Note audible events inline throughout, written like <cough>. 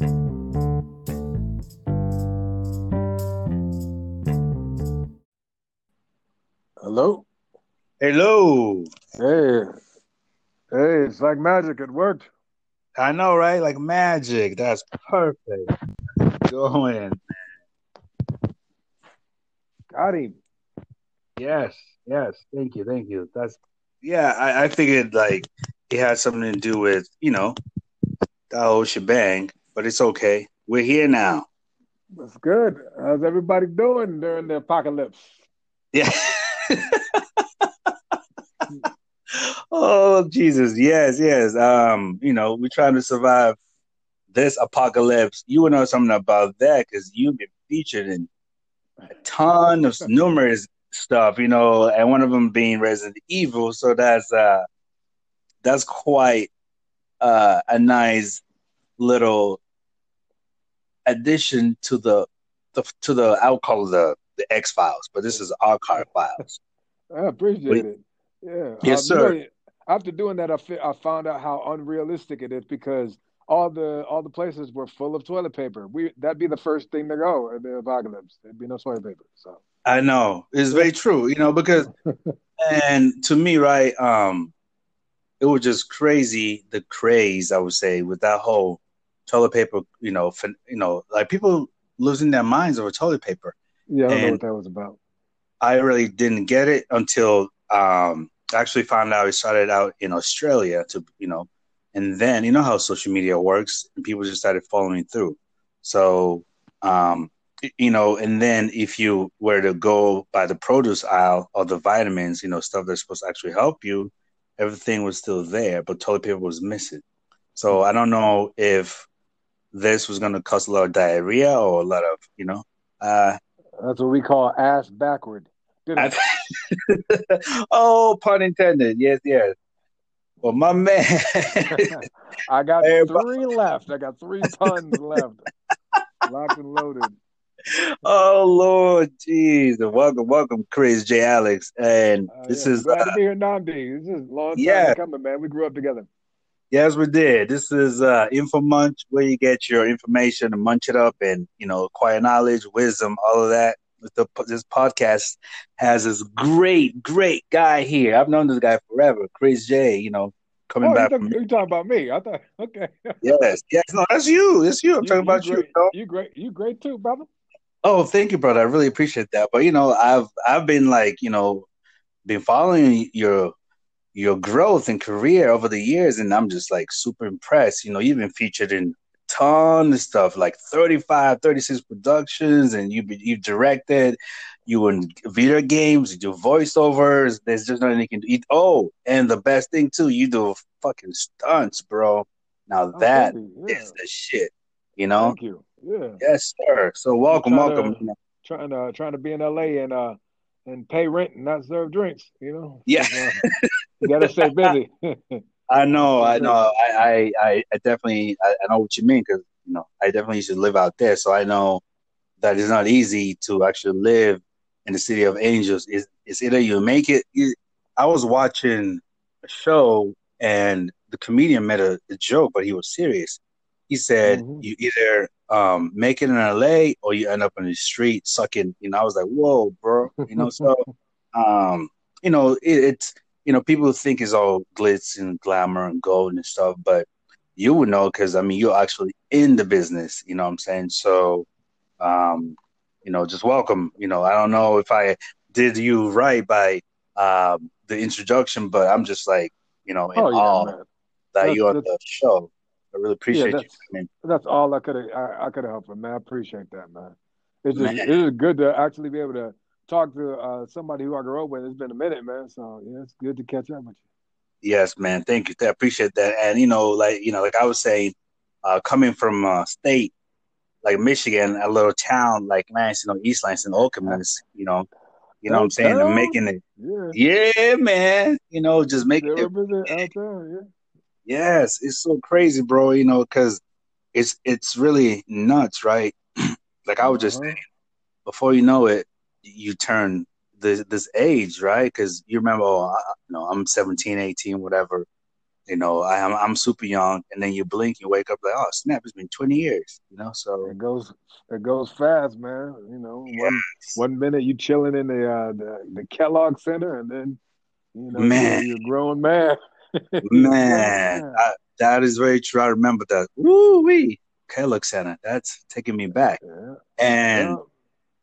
Hello. Hello. Hey. Hey, it's like magic. It worked. I know, right? Like magic. That's perfect. Going. Got him. Yes. Yes. Thank you. Thank you. That's yeah. I, I figured like it had something to do with you know the whole shebang, but it's okay. We're here now. That's good. How's everybody doing during the apocalypse? Yeah. <laughs> oh Jesus, yes, yes. Um, you know, we're trying to survive this apocalypse. You would know something about that because you've been featured in a ton of <laughs> numerous stuff, you know, and one of them being Resident Evil. So that's uh that's quite uh a nice little addition to the, the to the I'll call it the the X Files, but this is Archive Files. <laughs> I appreciate it. Yeah. Yes, sir. after doing that, I, fi- I found out how unrealistic it is because all the all the places were full of toilet paper. We that'd be the first thing to go in the apocalypse. There'd be no toilet paper. So I know it's very true, you know, because <laughs> and to me, right, um, it was just crazy the craze I would say with that whole toilet paper, you know, fin- you know, like people losing their minds over toilet paper. yeah, I don't know what that was about. I really didn't get it until um, I actually found out it started out in Australia to you know, and then you know how social media works, and people just started following through. So um, you know, and then if you were to go by the produce aisle or the vitamins, you know, stuff that's supposed to actually help you, everything was still there, but toilet paper was missing. So I don't know if this was going to cause a lot of diarrhea or a lot of you know. Uh, That's what we call ass backward. Did it? I- <laughs> oh, pun intended. Yes, yes. Well, my man. <laughs> I got Everybody- three left. I got three puns left. Locked and loaded. oh Lord, jeez. Welcome, welcome, Chris J. Alex. And Uh, this yeah, is glad uh, to be here, Namdi. This is a long time Yeah. coming, man. We grew up together. Yes, we did. This is uh Info Munch, where you get your information and munch it up, and you know, acquire knowledge, wisdom, all of that. The, this podcast has this great, great guy here. I've known this guy forever, Chris J. You know, coming Oh, you back talk, from you talking about me? I thought okay. <laughs> yes, yes. No, that's you. That's you. I'm talking about you. you? You great. You great too, brother. Oh, thank you, brother. I really appreciate that. But you know, I've I've been like, you know, been following your your growth and career over the years, and I'm just like super impressed. You know, you've been featured in ton of stuff, like 35, 36 productions, and you've been, you've directed, you in video games, you do voiceovers. There's just nothing you can do. Oh, and the best thing too, you do fucking stunts, bro. Now Oh, that you. is the shit. You know? Thank you. Yeah. Yes, sir. So welcome, trying to- welcome. Trying to trying to be in LA and uh and pay rent and not serve drinks. You know. Yeah. uh, you gotta stay <laughs> busy. <laughs> I know, I know. I, I, I, definitely, I, I know what you mean because you know, I definitely used to live out there, so I know that it's not easy to actually live in the city of angels. It's, it's either you make it. You, I was watching a show and the comedian made a, a joke, but he was serious. He said, Mhm. "You either um, make it in LA or you end up in the street sucking." You know, I was like, "Whoa, bro!" You know, so <laughs> um, you know, it, it's you know, people think it's all glitz and glamour and gold and stuff, but you would know because I mean, you're actually in the business. You know what I'm saying? So, um, you know, just welcome. You know, I don't know if I did you right by um, the introduction, but I'm just like, you know, in oh yeah, awe man. that That's- you're on the show. I really appreciate you. that's- I mean, That's all I could have I, I could have helped him, man. I appreciate that, man. It's just Man. it is good to actually be able to talk to uh, somebody who I grew up with. It's been a minute, man. So yeah, it's good to catch up with you. Yes, man. Thank you. I appreciate that. And you know, like you know, like I was saying, uh, coming from a state like Michigan, a little town like Lansing or East Lansing, Okemos, you know, you know what I'm saying, making it. Yeah. Yeah, man. You know, just making it. there, yeah. Yes, it's so crazy, bro. You know, because it's it's really nuts, right? <clears throat> like I was just Uh-huh. saying, before you know it, you turn this this age, right? Because you remember, oh, I, you know, I'm 17, 18, whatever, you know, I, am I'm super young, and then you blink, you wake up like, oh snap, it's been 20 years, you know. So it goes it goes fast, man. You know, yes. one one minute you chilling in the uh, the the Kellogg Center, and then you know man. you're, you're a grown man. Man, I, that is very true. I remember that. Woo wee, Kellogg Center. That's taking me back. Yeah. And.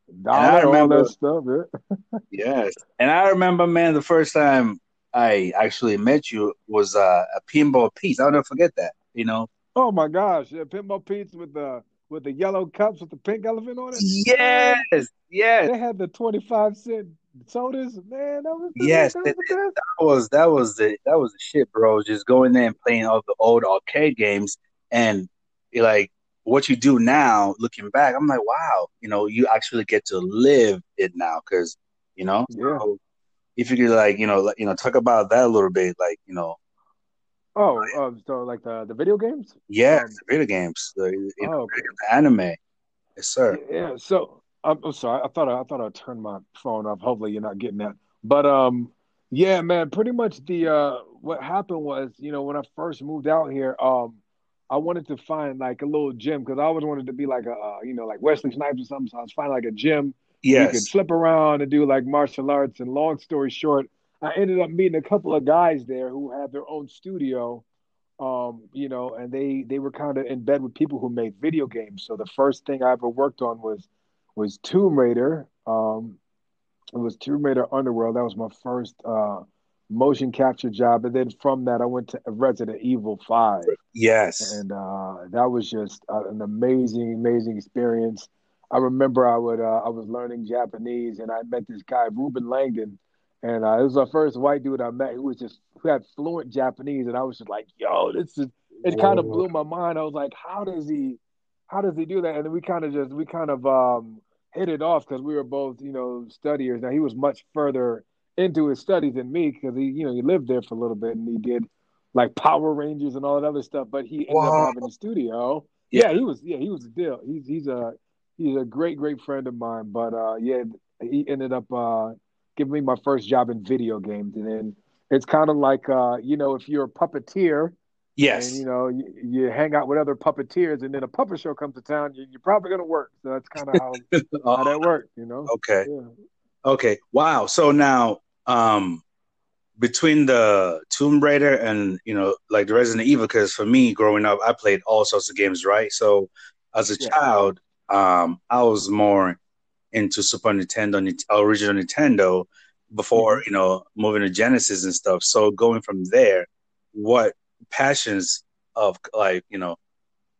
And I remember, stuff, yeah. <laughs> yes, and I remember, man, the first time I actually met you was uh, a Pinball Pete's. I'll never forget that. You know. Oh my gosh! Yeah, Pinball Pete's with the with the yellow cups with the pink elephant on it. Yes, yes. They had the twenty five cent sodas. Man, that was yes. That, was that, that, was that was the that was the shit, bro. Just going there and playing all the old arcade games and like what you do now, looking back, I'm like, wow, you know, you actually get to live it now because you know. Yeah. So, if you could like you know like, you know talk about that a little bit like you know oh um, so like the the video games yeah um, the video games the, you know, okay. the anime yes sir yeah so I'm, I'm, sorry i thought I, I thought i turned my phone off hopefully you're not getting that but um yeah man pretty much the uh what happened was you know when i first moved out here um I wanted to find like a little gym because I always wanted to be like a, uh, you know, like Wesley Snipes or something. So I was finding like a gym Yes. You could flip around and do like martial arts. And long story short, I ended up meeting a couple of guys there who had their own studio. Um, you know, and they they were kind of in bed with people who made video games. So the first thing I ever worked on was was Tomb Raider. Um, it was Tomb Raider Underworld. That was my first uh, motion capture job, and then from that, I went to Resident Evil Five. Yes, and uh, that was just uh, an amazing, amazing experience. I remember I would uh, I was learning Japanese and I met this guy Reuben Langdon, and uh, it was the first white dude I met who was just who had fluent Japanese, and I was just like, yo, this is it. Kind of blew my mind. I was like, how does he, how does he do that? And then we kind of just we kind of um, hit it off because we were both you know studiers. Now he was much further into his studies than me because he you know he lived there for a little bit and he did like Power Rangers and all that other stuff, but he ended wow. up having a studio. Yeah. yeah, he was yeah he was a deal. He's he's a he's a great, great friend of mine. But uh, yeah, he ended up uh, giving me my first job in video games, and then it's kind of like uh, you know, if you're a puppeteer, yes, and you know, you, you, hang out with other puppeteers, and then a puppet show comes to town, you, are probably gonna work. So that's kind of how <laughs> how that worked, you know. Okay. Yeah. Okay. Wow. So now, um, between the Tomb Raider and you know, like the Resident Evil, because for me, growing up, I played all sorts of games, right? So as a yeah. child, um, I was more into Super Nintendo, original Nintendo, before mm-hmm. you know moving to Genesis and stuff. So going from there, what passions of like you know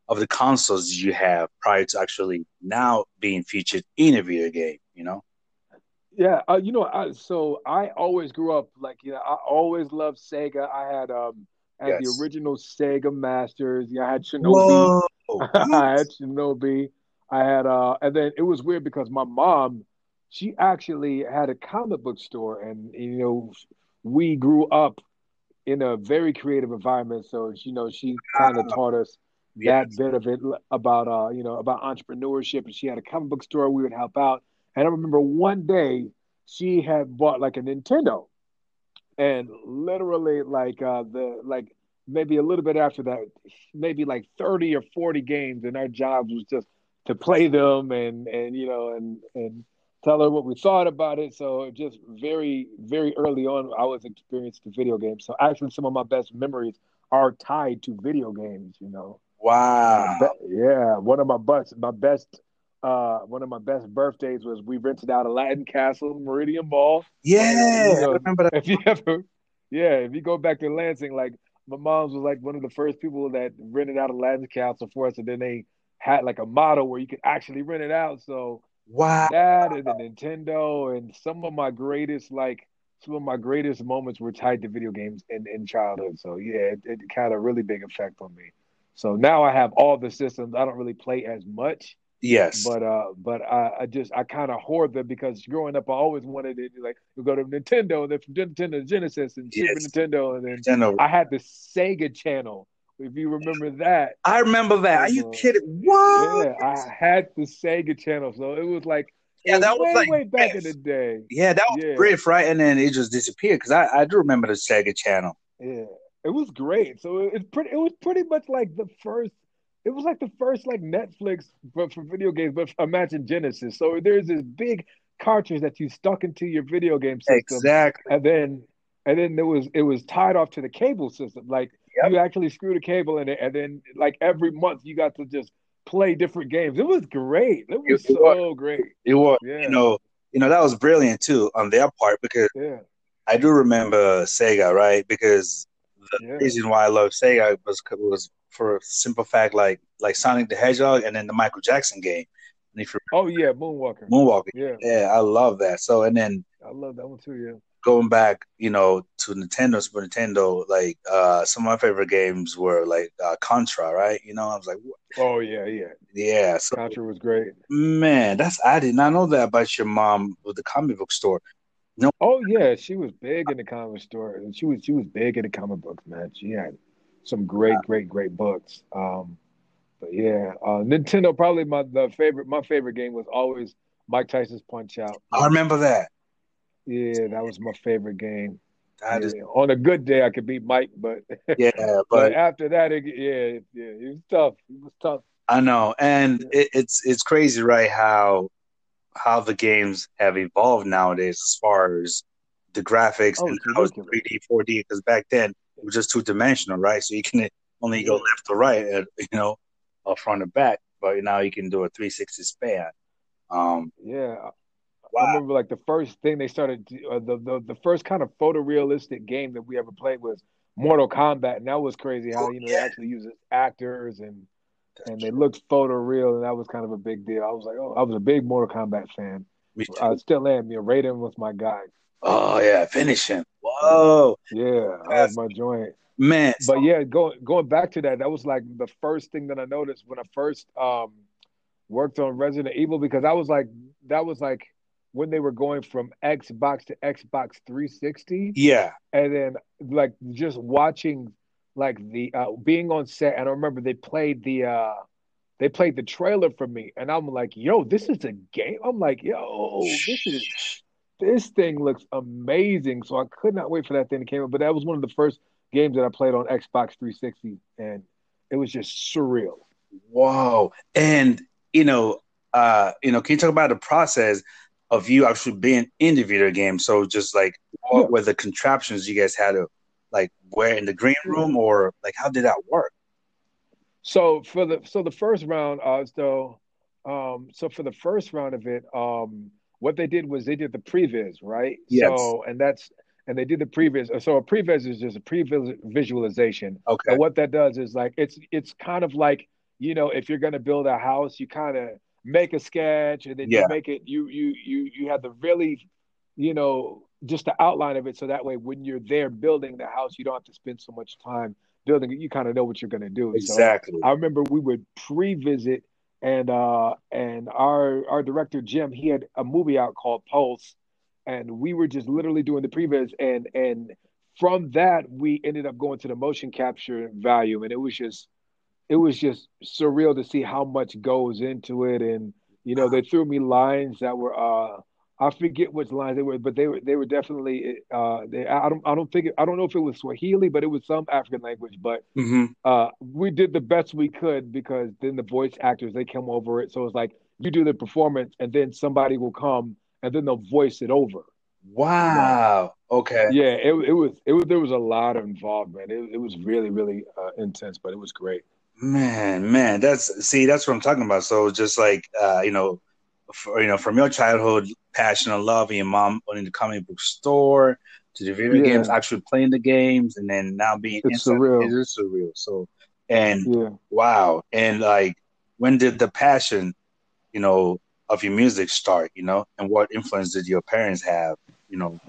of the consoles you have prior to actually now being featured in a video game? You know. Yeah, uh, you know, I, so I always grew up like you know I always loved Sega. I had um I had yes. the original Sega Masters. Yeah, I had Shinobi. <laughs> I had Shinobi. I had uh and then it was weird because my mom, she actually had a comic book store and you know we grew up in a very creative environment. So you know, she kind of ah. taught us that bit of it about uh, you know, about entrepreneurship and she had a comic book store we would help out. And I remember one day she had bought like a Nintendo. And literally like uh the like maybe a little bit after that, maybe like 30 or 40 games and our job was just to play them and and you know and and tell her what we thought about it. So just very very early on, I was experienced to video games. So actually, some of my best memories are tied to video games. You know. Wow. Yeah, one of my best my best uh one of my best birthdays was we rented out Aladdin Castle, Meridian Mall. Yeah, you know, remember that. If you <laughs> ever, yeah, if you go back to Lansing, like my mom's was like one of the first people that rented out Aladdin Castle for us, and then they had like a model where you could actually rent it out. So wow, that and the Nintendo and some of my greatest like some of my greatest moments were tied to video games in, in childhood. So yeah, it, it had a really big effect on me. So now I have all the systems. I don't really play as much. Yes. But uh but I, I just I kind of hoard them because growing up I always wanted to like go to Nintendo and then from Nintendo to Genesis and Super yes. Nintendo and then Nintendo. I had the Sega channel if you remember that. I remember that. Are you uh, kidding? What? Yeah, I had the Sega channel, so it was like yeah, that was way, like way back in the day. Yeah, that was yeah. brief, right? And then it just disappeared because I, I do remember the Sega channel. Yeah, It was great. So it's pretty. It was pretty much like the first. It was like the first like Netflix but for video games, but imagine Genesis. So there's this big cartridge that you stuck into your video game system, exactly, and then and then there was it was tied off to the cable system. Like yep. you actually screwed a cable in it, and then like every month you got to just play different games. It was great. It was it, so was. great. It was. Yeah. You know, you know that was brilliant too on their part because yeah. I do remember Sega, right? Because the yeah. reason why I love Sega was was for a simple fact, like like Sonic the Hedgehog, and then the Michael Jackson game. And if you oh yeah, Moonwalker. Moonwalker. Yeah, yeah, I love that. So and then I love that one too. Yeah. Going back, you know, to Nintendo, Super Nintendo, like uh some of my favorite games were like uh, Contra, right? You know, I was like, what? oh yeah, yeah, yeah. So, Contra was great. Man, that's I did not know that about your mom with the comic book store. No. Oh yeah, she was big in the comic store, and she was she was big in the comic books, man. She had some great, great, great books. Um, but yeah, uh, Nintendo probably my the favorite. My favorite game was always Mike Tyson's Punch Out. I remember that. Yeah, that was my favorite game. Yeah. Is... On a good day, I could beat Mike, but <laughs> yeah, but, but after that, it, yeah, yeah, it was tough. It was tough. I know, and yeah. it, it's it's crazy, right? How how the games have evolved nowadays as far as the graphics oh, and how it's 3D, 4D. Because back then it was just two dimensional, right? So you can only go left or right, uh, <laughs> you know, or front or back. But now you can do a 360 span. Um, yeah. Wow. I remember like the first thing they started, uh, the, the the first kind of photorealistic game that we ever played was Mortal Kombat, and that was crazy how you know yeah. they actually use actors and and they looked photo real, and that was kind of a big deal. I was like, oh, I was a big Mortal Kombat fan. Me too. I still am. You know, Raiden was my guy. Oh yeah, finish him. Whoa. Yeah, that was my joint. Man. But yeah, going going back to that, that was like the first thing that I noticed when I first um worked on Resident Evil because I was like that was like when they were going from Xbox to Xbox 360. Yeah. And then like just watching like the uh, being on set, and I remember they played the uh, they played the trailer for me, and I'm like, yo, this is a game. I'm like, yo, this is this thing looks amazing. So I could not wait for that thing to come out. But that was one of the first games that I played on Xbox 360, and it was just surreal. Wow! And you know, uh, you know, can you talk about the process of you actually being in the video game? So just like what were the contraptions you guys had to like wear in the green room or like how did that work? So for the so the first round, so um, so for the first round of it, um, what they did was they did the previs, right? Yes. So and that's and they did the previs. So a previs is just a pre-visualization. Okay. And what that does is like it's it's kind of like you know if you're going to build a house, you kind of make a sketch and then yeah. you make it. You you you you have the really you know just the outline of it so that way when you're there building the house you don't have to spend so much time building it you kind of know what you're going to do exactly so i remember we would pre-visit and uh and our our director jim he had a movie out called pulse and we were just literally doing the previs and and from that we ended up going to the motion capture value and it was just it was just surreal to see how much goes into it and you know they threw me lines that were uh I forget which lines they were, but they were they were definitely. Uh, they, I don't I don't think it, I don't know if it was Swahili, but it was some African language. But mm-hmm. uh, we did the best we could because then the voice actors they come over it, so it's like you do the performance and then somebody will come and then they'll voice it over. Wow. Okay. Yeah, it it was it was there was a lot of involvement. It it was really really uh, intense, but it was great. Man, man, that's see that's what I'm talking about. So just like uh, you know for, you know, from your childhood passion and love, and your mom owning the comic book store to the video yeah. games, actually playing the games, and then now being it's surreal. It is surreal. So, and yeah. wow, and like, when did the passion, you know, of your music start? You know, and what influence did your parents have? You know.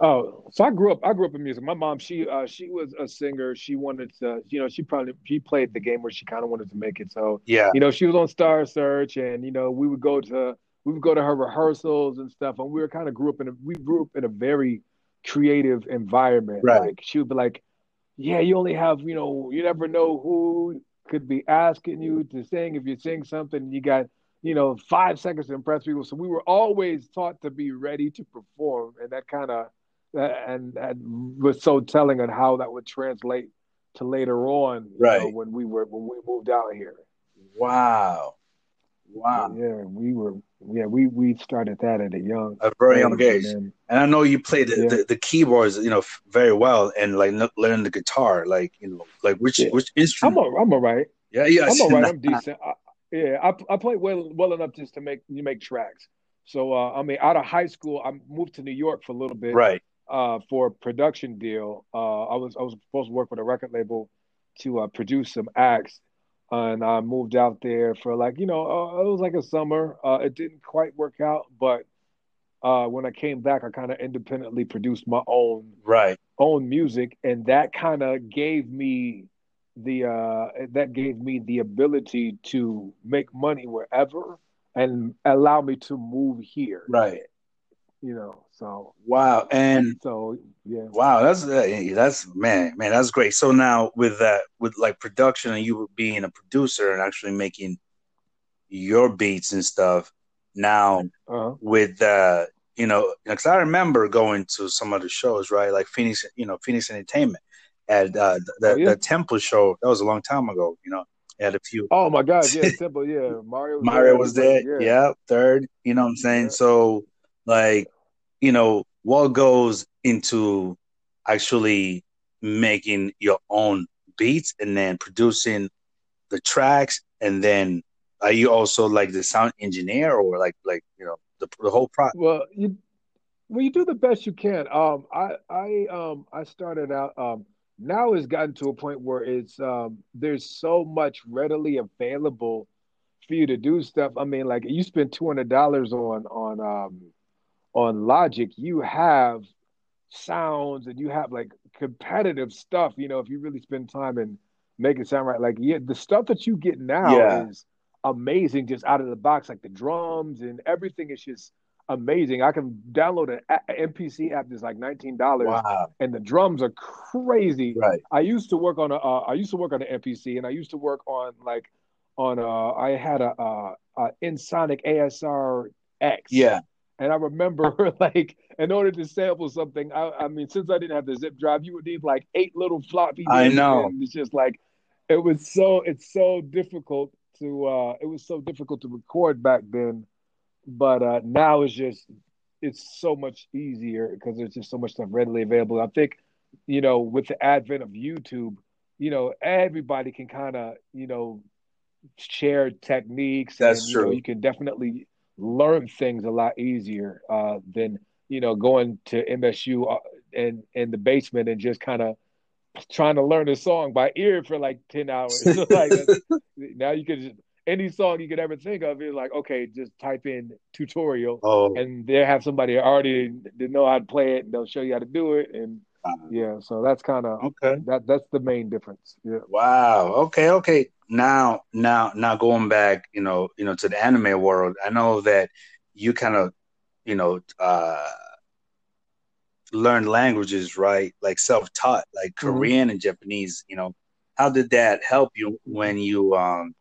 Oh, so I grew up. I grew up in music. My mom, she uh, she was a singer. She wanted to, you know, she probably she played the game where she kind of wanted to make it. So yeah, you know, she was on Star Search, and you know, we would go to we would go to her rehearsals and stuff, and we were kind of grew up in a we grew up in a very creative environment. Right. Like she would be like, "Yeah, you only have you know, you never know who could be asking you to sing. If you sing something, you got." You know, five seconds to impress people. So we were always taught to be ready to perform, and that kind of and, and was so telling on how that would translate to later on, right? Know, when we were when we moved out here. Wow, wow. Yeah, we were. Yeah, we we started that at a young, a very young age. And, and I know you played the, yeah. the, the, keyboards, you know, very well, and like learning the guitar, like you know, like which yeah. which instrument? I'm a, I'm all right. Yeah, yeah, I'm all right. <laughs> I'm decent. I, yeah, I I play well well enough just to make you make tracks. So uh, I mean, out of high school, I moved to New York for a little bit, right? Uh, for a production deal. Uh, I was I was supposed to work with a record label to uh, produce some acts, and I moved out there for like you know uh, it was like a summer. Uh, it didn't quite work out, but uh, when I came back, I kind of independently produced my own right own music, and that kind of gave me the uh, that gave me the ability to make money wherever and allow me to move here. Right. You know, so wow, and so yeah, wow, that's uh, that's man, man, that's great. So now with that, with like production and you being a producer and actually making your beats and stuff, now uh-huh. with uh, you know, because I remember going to some of the shows, right, like Phoenix, you know, Phoenix Entertainment at uh, the, oh, yeah. the Temple show. That was a long time ago, you know had a few. Oh my God, yeah, <laughs> Temple. yeah. Mario. Was Mario there. was there, yeah. yeah. third. You know what I'm saying? Yeah. So, like, you know, what goes into actually making your own beats and then producing the tracks, and then are you also like the sound engineer or like like you know the, the whole process? Well, you well you do the best you can. Um, I I um I started out um now it's gotten to a point where it's um, there's so much readily available for you to do stuff. I mean, like you spend two hundred dollars on on um, on Logic, you have sounds and you have like competitive stuff. You know, if you really spend time and make it sound right, like yeah, the stuff that you get now yeah. is amazing, just out of the box. Like the drums and everything is just amazing. I can download an, a- MPC app that's like nineteen dollars, wow. and the drums are crazy. Right. I used to work on a. Uh, I used to work on an MPC, and I used to work on like on a. I had a uh a Ensoniq ASR X. Yeah. And I remember <laughs> like in order to sample something, I, I mean, since I didn't have the zip drive, you would need like eight little floppy. I know. it's just like it was so it's so difficult to uh it was so difficult to record back then but uh, now it's just it's so much easier because there's just so much stuff readily available. I think, you know, with the advent of YouTube, you know, everybody can kind of, you know, share techniques. That's and, true. You, know, you can definitely learn things a lot easier uh, than you know going to MSU and in the basement and just kind of trying to learn a song by ear for like ten hours. <laughs> like <laughs> now you can just any song you could ever think of is like, okay, just type in tutorial, oh. and they have somebody already that know how to play it, and they'll show you how to do it, and yeah, so that's kind of okay. That that's the main difference. Yeah. Wow. Okay. Okay. Now, now, now, going back, you know, you know, to the anime world, I know that you kind of, you know, uh learn languages, right? Like self-taught, like mm-hmm. Korean and Japanese. You know, how did that help you when you um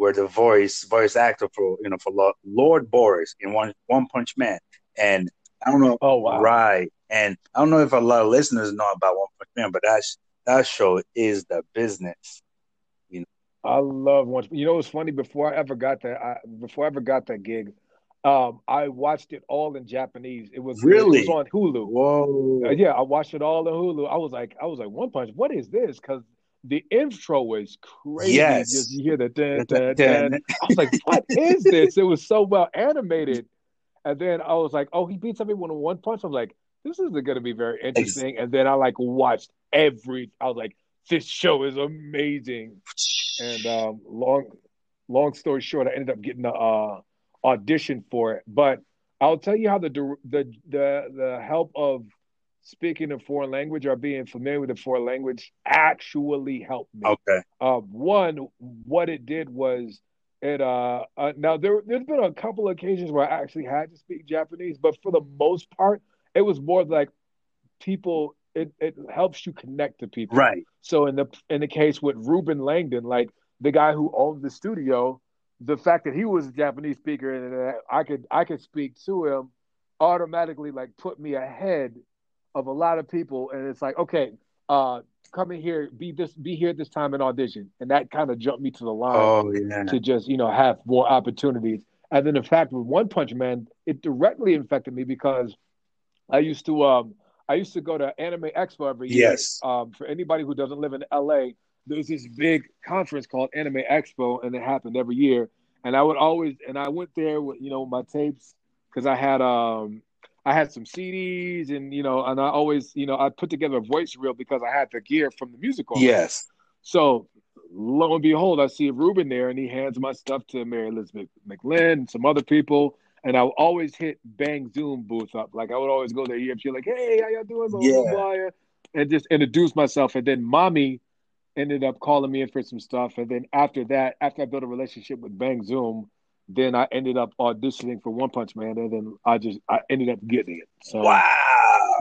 were the voice voice actor for you know for Lord Boros in One One Punch Man, and I don't know. Oh wow! Right, and I don't know if a lot of listeners know about One Punch Man, but that that show is the business. You know, I love One. You know, it's funny. Before I ever got that, I, before I ever got that gig, um, I watched it all in Japanese. It was really it was on Hulu. Whoa! Uh, yeah, I watched it all on Hulu. I was like, I was like, One Punch. What is this? Because the intro was crazy. Yes. Just, you hear the dun, dun, dun. I was like, what is this? It was so well animated. And then I was like, oh, he beats everyone in one punch. I'm like, this isn't going to be very interesting. And then I like watched every, I was like, this show is amazing. And um, long, long story short, I ended up getting a uh, audition for it. But I'll tell you how the the the the help of speaking a foreign language or being familiar with a foreign language actually helped me. Okay. Uh, one, what it did was it. Uh, uh, now there, there's been a couple of occasions where I actually had to speak Japanese, but for the most part, it was more like people. It, it helps you connect to people. Right. So in the in the case with Reuben Langdon, like the guy who owned the studio, the fact that he was a Japanese speaker and I could I could speak to him automatically like put me ahead of a lot of people, and it's like, okay, uh, come in here, be this, be here this time and audition, and that kind of jumped me to the line oh, yeah. to just you know have more opportunities. And then the fact with One Punch Man, it directly infected me because I used to um I used to go to Anime Expo every year. Yes. Um, for anybody who doesn't live in LA, there's this big conference called Anime Expo, and it happened every year. And I would always, and I went there with you know my tapes because I had um I had some CDs and you know, and I always you know I put together a voice reel because I had the gear from the music. Already. Yes. So lo and behold, I see Reuben there, and he hands my stuff to Mary Elizabeth McGlynn and some other people. And I would always hit Bang Zoom booth up. Like I would always go there EFG, like, hey, how y'all doing? Yeah. and just introduce myself. And then mommy ended up calling me in for some stuff. And then after that, after I built a relationship with Bang Zoom, then I ended up auditioning for One Punch Man, and then I just I ended up getting it. So Wow.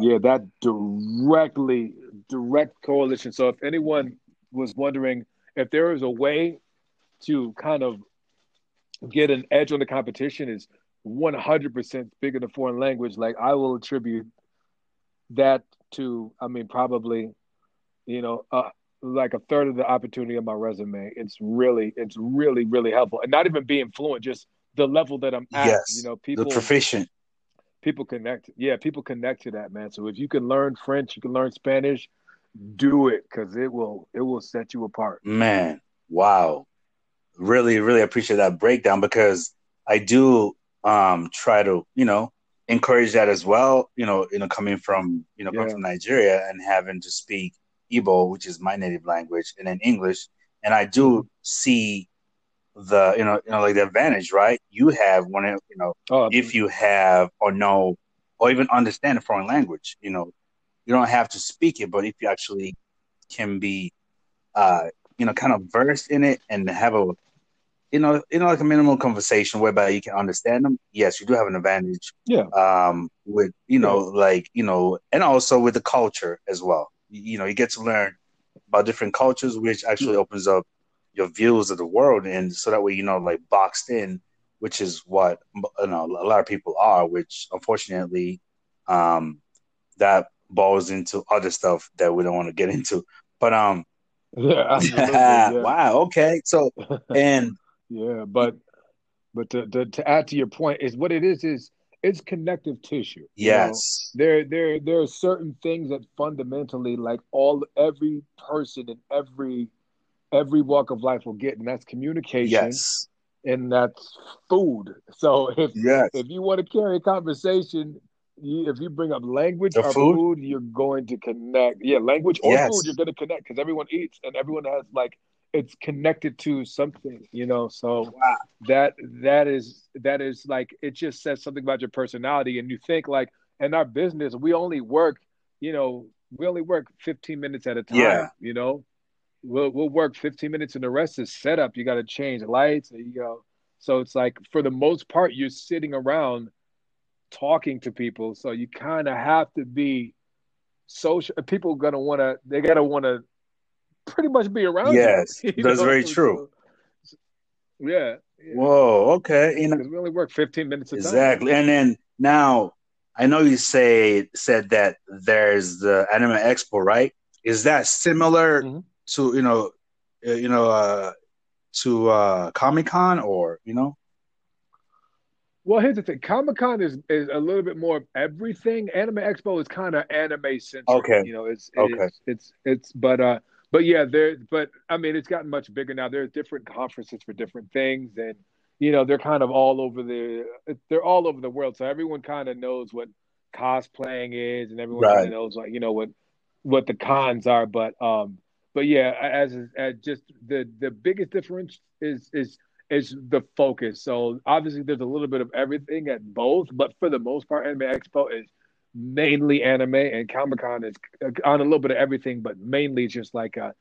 yeah, that directly direct coalition. So if anyone was wondering if there is a way to kind of get an edge on the competition is 100% speaking a foreign language, like I will attribute that to, I mean, probably, you know, uh, like a third of the opportunity of my resume. It's really, it's really, really helpful. And not even being fluent, just the level that I'm at. Yes. You know, The people proficient. people connect yeah people connect to that man so if you can learn french you can learn spanish do it because it will it will set you apart Man, wow. Really, really appreciate that breakdown because I do um try to, you know, encourage that as well, you know, you know, coming from, you know, coming Yeah. from Nigeria and having to speak Igbo, which is my native language, and then English. And I do see the, you know, you know, like the advantage, right? You have when it, you know, oh if you have or know or even understand a foreign language, you know, you don't have to speak it, but if you actually can be, uh, you know, kind of versed in it and have a, you know, you know, like a minimal conversation whereby you can understand them. Yes, you do have an advantage. yeah Um, with you know, like you know, and also with the culture as well. You, know, you get to learn about different cultures, which actually opens up your views of the world, and so that way you know, like boxed in, which is what you know a lot of people are. Which unfortunately, um, that balls into other stuff that we don't want to get into. But um, yeah <laughs> yeah. wow, okay, so <laughs> and yeah but but to, to to add to your point is what it is is it's connective tissue you know? yes, there there there are certain things that fundamentally like all every person in every every walk of life will get and that's communication yes, and that's food so if yes, if you want to carry a conversation, you, if you bring up language The or food? food? you're going to connect. Yeah, language or Yes. food, you're going to connect because everyone eats and everyone has like it's connected to something, you know. So Wow. that that is that is like it just says something about your personality, and you think like in our business we only work, you know, we only work 15 minutes at a time. Yeah. You know, we'll we'll work 15 minutes and the rest is setup. You got to change lights, you know. So it's like for the most part, you're sitting around talking to people. So you kind of have to be social. People gonna want to. They gotta want to pretty much be around you. Yes, <laughs> you that's know? very true. So- yeah. yeah. Whoa, okay, you know. We only work 15 minutes a time. Exactly. And then now I know you say said that there's the Anime Expo, right? Is that similar Mhm. to you know, uh, you know, uh, to uh, Comic Con or you know? Well, here's the thing. Comic Con is, is a little bit more of everything. Anime Expo is kind of anime centric. Okay. You know, it's it Okay. is- it's it's but uh but yeah, there but I mean it's gotten much bigger now. There are different conferences for different things and you know, they're kind of all over the they're all over the world. So everyone kind of knows what cosplaying is and everyone kind Right. of knows like, you know, what what the cons are, but um but yeah, as, as just the the biggest difference is is is the focus. So obviously, there's a little bit of everything at both, but for the most part, Anime Expo is mainly anime, and Comic Con is uh, on a little bit of everything, but mainly just like a,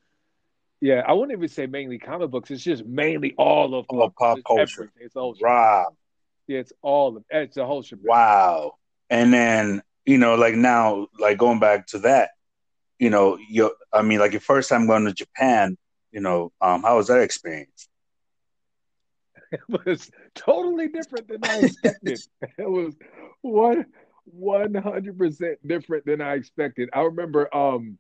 yeah, I wouldn't even say mainly comic books. It's just mainly all of all pop culture. Everything. It's all. Yeah, it's all of it's a whole shit. Wow. And then you know, like now, like going back to that, you know, your I mean, like your first time going to Japan, you know, um, how was that experience? <laughs> it was totally different than I expected. <laughs> it was what 100% different than I expected. I remember um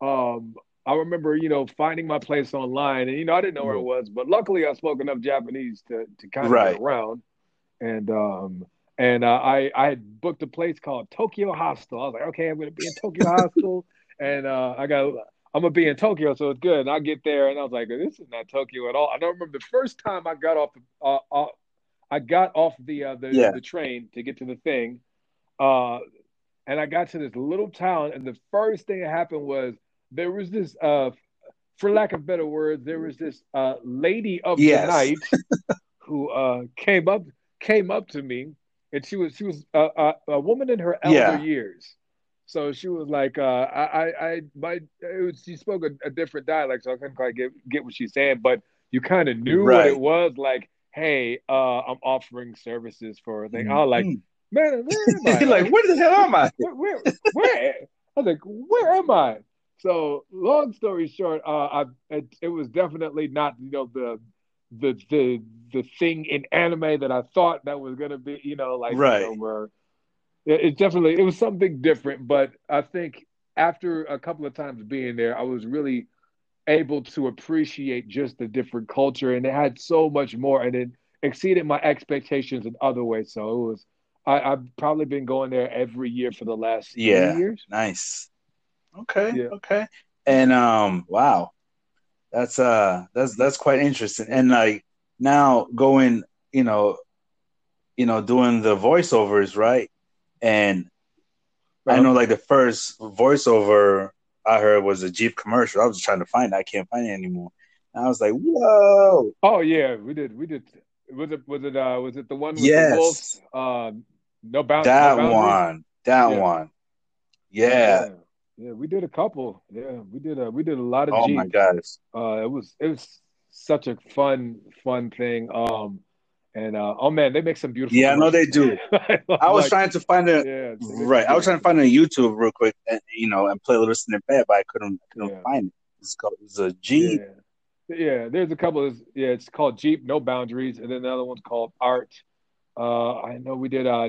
um I remember, you know, finding my place online and you know, I didn't know where it mm-hmm. was, but luckily I spoke enough Japanese to to kind of right. get around. And um and uh, I I had booked a place called Tokyo Hostel. I was like, okay, I'm going to be in Tokyo <laughs> Hostel and uh I got I'm gonna be in Tokyo, so it's good. And I get there, and I was like, "This is not Tokyo at all." I don't remember the first time I got off, the, uh, uh, I got off the uh, the, yeah. the train to get to the thing, uh, and I got to this little town, and the first thing that happened was there was this, uh, for lack of better words, there was this uh, lady of yes. the night <laughs> who uh, came up came up to me, and she was she was a, a, a woman in her elder yeah. years. So she was like, uh, I, I, I, my, was, she spoke a, a, different dialect, so I couldn't quite get get what she's saying, but you kind of knew right. what it was. Like, hey, uh, I'm offering services for a thing. Mm-hmm. I was like, mm-hmm. Man, where am <laughs> I? like, where the hell am I? Where, where, where? I was like, where am I? So, long story short, uh, I it, it, was definitely not you know the the the the thing in anime that I thought that was gonna be you know like right. You know, where it, it definitely it was something different, but I think after a couple of times being there, I was really able to appreciate just the different culture, and it had so much more, and it exceeded my expectations in other ways. So it was. I, have probably been going there every year for the last yeah, years. Nice. Okay. Yeah. Okay. And um, wow, that's uh, that's that's quite interesting. And like now going, you know, you know, doing the voiceovers, right? And uh-huh. I know like the first voiceover I heard was a Jeep commercial. I was trying to find it. I can't find it anymore. And I was like, whoa. Oh yeah, we did. We did. Was it? Was it? Uh, was it the one with yes. the wolves? Uh, no boundaries. That no one. That yeah. one. Yeah. yeah. Yeah, we did a couple. Yeah, we did a we did a lot of. Oh Jeep. my gosh! Uh, it was it was such a fun fun thing. Um, and uh, oh man, they make some beautiful. Yeah, I know they do. <laughs> I was like, trying to find a yeah, right. I was trying to find a YouTube real quick, and you know, and play a little snippet, but I couldn't couldn't yeah. find it. It's called it's a Jeep. Yeah. yeah. there's a couple of yeah. It's called Jeep, No Boundaries, and then the other one's called Art. Uh, I know we did uh,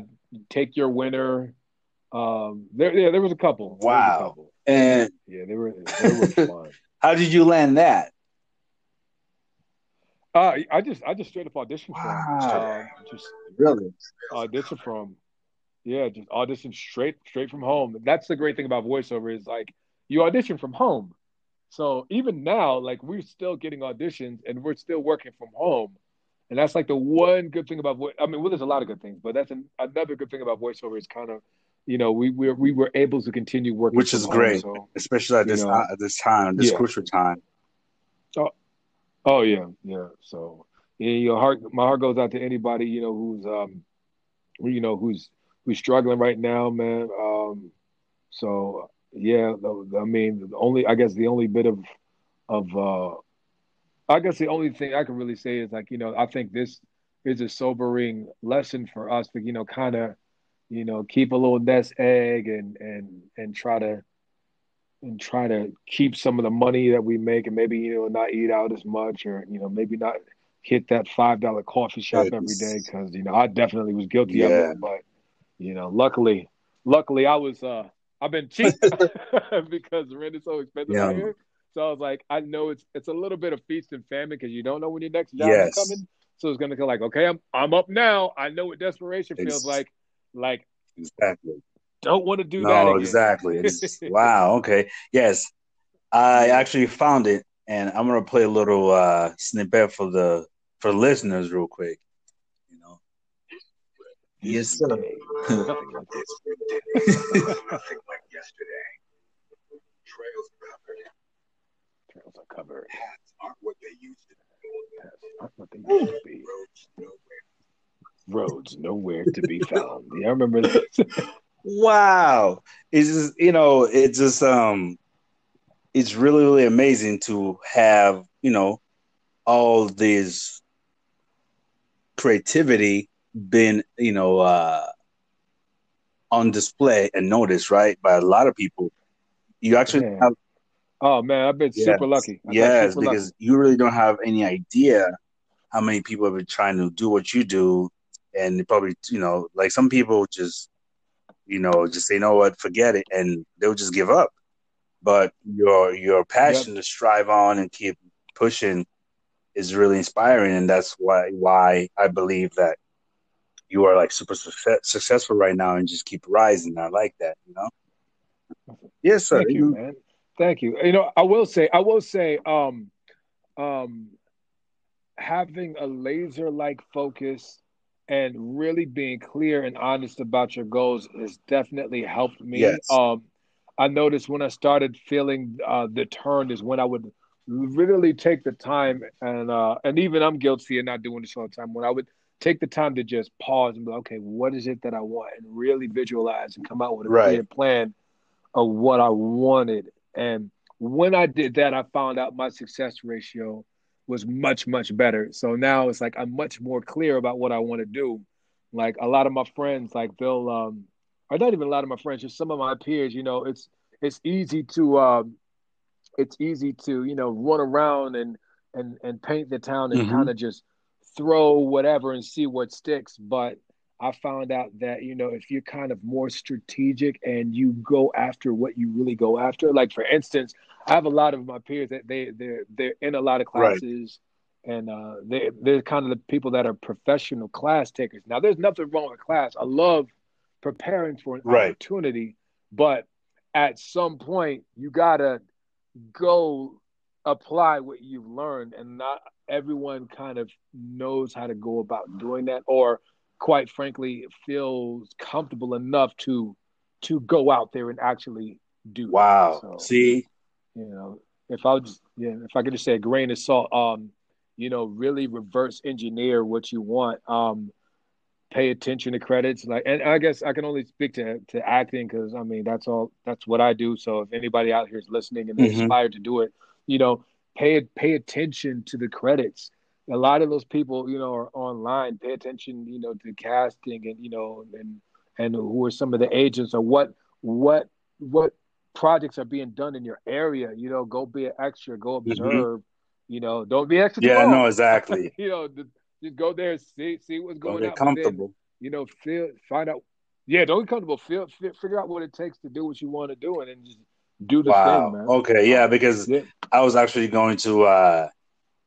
Take Your Winner. Um, there, yeah, there was a couple. Wow. A couple. And yeah, they were they were <laughs> fun. How did you land that? Uh, I just I just straight up auditioned wow. from uh, just really audition from yeah, just audition straight straight from home. That's the great thing about voiceover is like you audition from home. So even now, like we're still getting auditions and we're still working from home. And that's like the one good thing about voice. I mean, well, there's a lot of good things, but that's an, another good thing about voiceover is kind of you know, we we we were able to continue working, which is great, home, so, especially at this know, at this time, this yeah. crucial time. Oh, oh yeah, yeah. So yeah, your heart, my heart goes out to anybody you know who's um, you know who's who's struggling right now, man. Um, so yeah, I mean, the only I guess the only bit of of uh, I guess the only thing I can really say is like you know I think this is a sobering lesson for us to you know kind of you know, keep a little nest egg and and and try to and try to keep some of the money that we make and maybe you know not eat out as much or you know maybe not hit that five dollar coffee shop it's, every day because you know I definitely was guilty yeah. of it but you know luckily luckily I was uh I've been cheap <laughs> <laughs> because rent is so expensive yeah. here so I was like I know it's it's a little bit of feast and famine because you don't know when your next job yes. is coming so it's gonna go like okay I'm I'm up now I know what desperation feels it's, like like exactly. Don't want to do no, that. No, exactly. <laughs> wow. Okay. Yes, I actually found it, and I'm gonna play a little uh, snippet for the for listeners real quick. You know. Yes, sir. Nothing <laughs> like yesterday. Trails covered. Trails are covered. Paths aren't what they used to be. Paths aren't what they used to be roads nowhere to be found. Yeah, I remember this. <laughs> wow. It's just, you know, it's just um it's really, really amazing to have, you know, all this creativity been, you know, uh on display and noticed, right, by a lot of people. You actually man. have Oh man, I've been yes. super lucky. I've yes, super because lucky. you really don't have any idea how many people have been trying to do what you do and probably you know like some people just you know, just say, you know what, forget it, and they'll just give up. But your your passion yep. to strive on and keep pushing is really inspiring, and that's why why I believe that you are like super success, successful right now and just keep rising. I like that, you know. Yes, sir. Thank you, man. Thank you. You know, I will say, I will say, um, um, having a laser like focus and really being clear and honest about your goals has definitely helped me. Yes. Um, I noticed when I started feeling uh, the turn is when I would literally take the time and uh, and even I'm guilty of not doing this all the time. When I would take the time to just pause and be like, okay, what is it that I want, and really visualize and come out with a right. clear plan of what I wanted. And when I did that, I found out my success ratio was much much better. So now it's like I'm much more clear about what I want to do. Like a lot of my friends, like they'll, um, or not even a lot of my friends, just some of my peers. You know, it's it's easy to um, it's easy to you know run around and and and paint the town and mm-hmm. kind of just throw whatever and see what sticks. But I found out that you know if you're kind of more strategic and you go after what you really go after, like for instance, I have a lot of my peers that they they're they're in a lot of classes. Right. And uh, they they're kind of the people that are professional class takers. Now, there's nothing wrong with class. I love preparing for an right. opportunity, but at some point you gotta go apply what you've learned, and not everyone kind of knows how to go about doing that, or quite frankly feels comfortable enough to to go out there and actually do. Wow. So, See, you know, if I just yeah, if I could just say a grain of salt, um, you know, really reverse engineer what you want. Um, pay attention to credits, like, and I guess I can only speak to to acting because I mean that's all that's what I do. So if anybody out here is listening and they're mm-hmm. inspired to do it, you know, pay pay attention to the credits. A lot of those people, you know, are online. Pay attention, you know, to casting and you know, and and who are some of the agents or what what what projects are being done in your area. You know, go be an extra, go mm-hmm. observe. Mm-hmm. You know, don't be extra. Yeah, no, exactly. <laughs> you know, just go there, see see what's going on. Comfortable. Then, you know, feel find out. Yeah, don't be comfortable. Feel, feel, figure out what it takes to do what you want to do, and then just do the wow. thing, man. Okay, yeah, because yeah. I was actually going to uh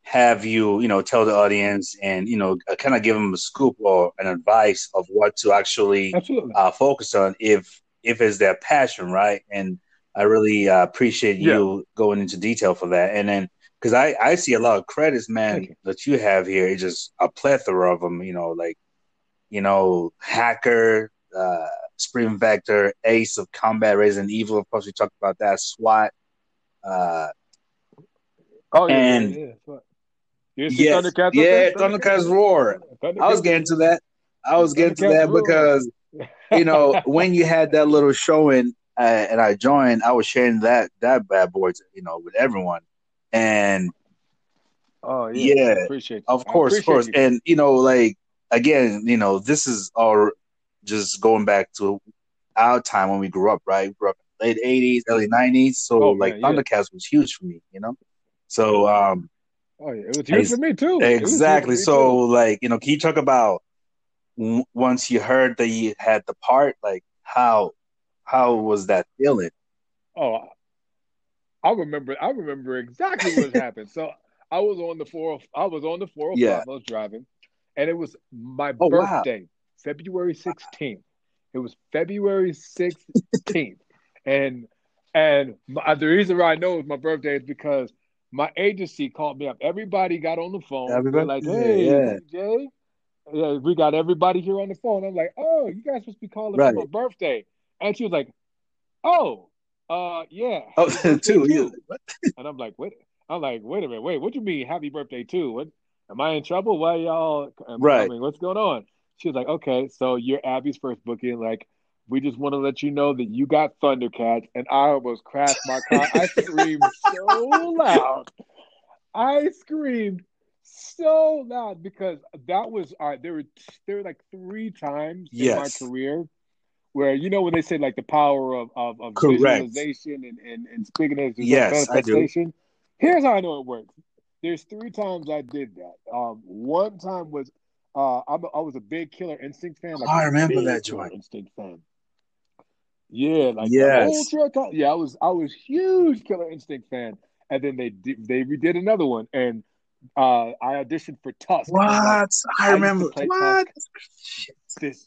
have you, you know, tell the audience and you know, kind of give them a scoop or an advice of what to actually uh, focus on if if it's their passion, right? And I really uh, appreciate you yeah. going into detail for that. And then because I I see a lot of credits, man, you. that you have here. It's just a plethora of them. You know, like you know, hacker, uh, Sprint Vector, Ace of Combat, Resident Evil. Of course, we talked about that. SWAT. Uh, oh yeah, and yeah, yeah. Yes, Thundercats yeah, Thundercats Roar. Thundercats. I was getting to that. I was getting to that because <laughs> you know when you had that little showing uh, and I joined, I was sharing that that bad boy, you know, with everyone, and oh yeah, yeah appreciate of course, of course, you. and you know, like again, you know, this is our just going back to our time when we grew up, right? We grew up in late '80s, early '90s, so oh, like man, Thundercats yeah. was huge for me, you know. So um, oh yeah, it was huge for me too. Exactly. So too. like, you know, can you talk about once you heard that you had the part, like how how was that feeling? Oh, I remember. I remember exactly what <laughs> happened. So I was on the four. Oh, I was on the four. Oh yeah. I was driving, and it was my oh, birthday, wow. February sixteenth. It was February sixteenth, <laughs> and and my, the reason why I know it was my birthday is because my agency called me up. Everybody got on the phone. Everybody, like, "Hey, yeah. Jay, yeah, we got everybody here on the phone." I'm like, "Oh, you guys must be calling right. for my birthday." And she was like, "Oh, uh, yeah." Oh, <laughs> too. Yeah. and I'm like, "Wait." I'm like, "Wait a minute. Wait. What you mean, happy birthday too? What? Am I in trouble? Why y'all? Right. I mean, what's going on?" She was like, "Okay, so you're Abby's first booking. Like, we just want to let you know that you got Thundercats." And I almost crashed my car. I screamed so loud. I screamed so loud because that was uh, there were there were like three times yes. in my career where you know when they say like the power of of, of visualization and, and and speaking as yes, manifestation. Here's how I know it works. There's three times I did that. Um, one time was uh, I'm a, I was a big Killer Instinct fan. Like I remember that joint. Instinct fan. Yeah, like yes. yeah, I was I was huge Killer Instinct fan, and then they did, they redid another one, and uh, I auditioned for Tusk. What I, I remember what this?